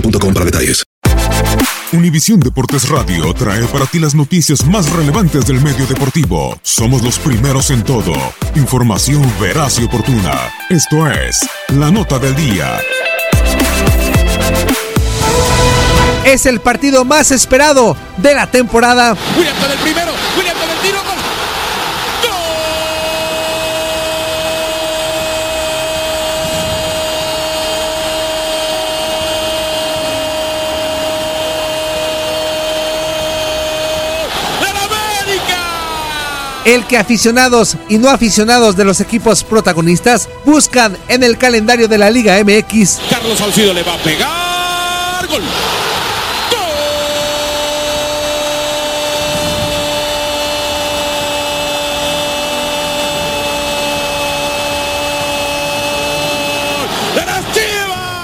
boostmobile.com para detalles. Univisión Deportes Radio trae para ti las noticias más relevantes del medio deportivo. Somos los primeros en todo. Información veraz y oportuna. Esto es La Nota del Día. Es el partido más esperado de la temporada. William con el primero. William con el tiro. Gol. ¡Gol! ¡El América! El que aficionados y no aficionados de los equipos protagonistas buscan en el calendario de la Liga MX. Carlos Salcido le va a pegar. Gol.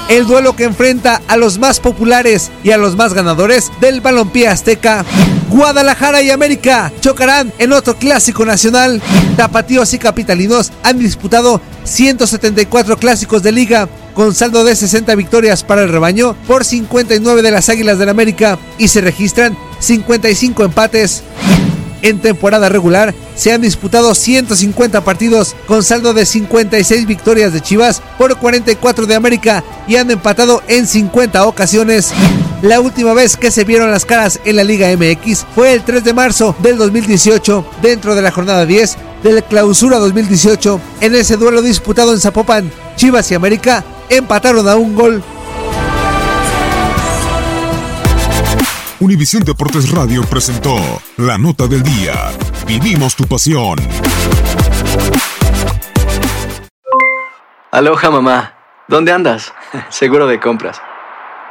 El duelo que enfrenta a los más populares y a los más ganadores del balompié azteca. Guadalajara y América chocarán en otro clásico nacional. Tapatíos y capitalinos han disputado 174 clásicos de liga con saldo de 60 victorias para el rebaño por 59 de las Águilas del América y se registran 55 empates. En temporada regular se han disputado 150 partidos con saldo de 56 victorias de Chivas por 44 de América y han empatado en 50 ocasiones. La última vez que se vieron las caras en la Liga MX fue el 3 de marzo del 2018 dentro de la jornada 10 de la clausura 2018. En ese duelo disputado en Zapopan, Chivas y América empataron a un gol. Univisión Deportes Radio presentó La Nota del Día. Vivimos tu pasión. Aloha mamá, ¿dónde andas? Seguro de compras.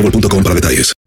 boostmobile.com para detalles.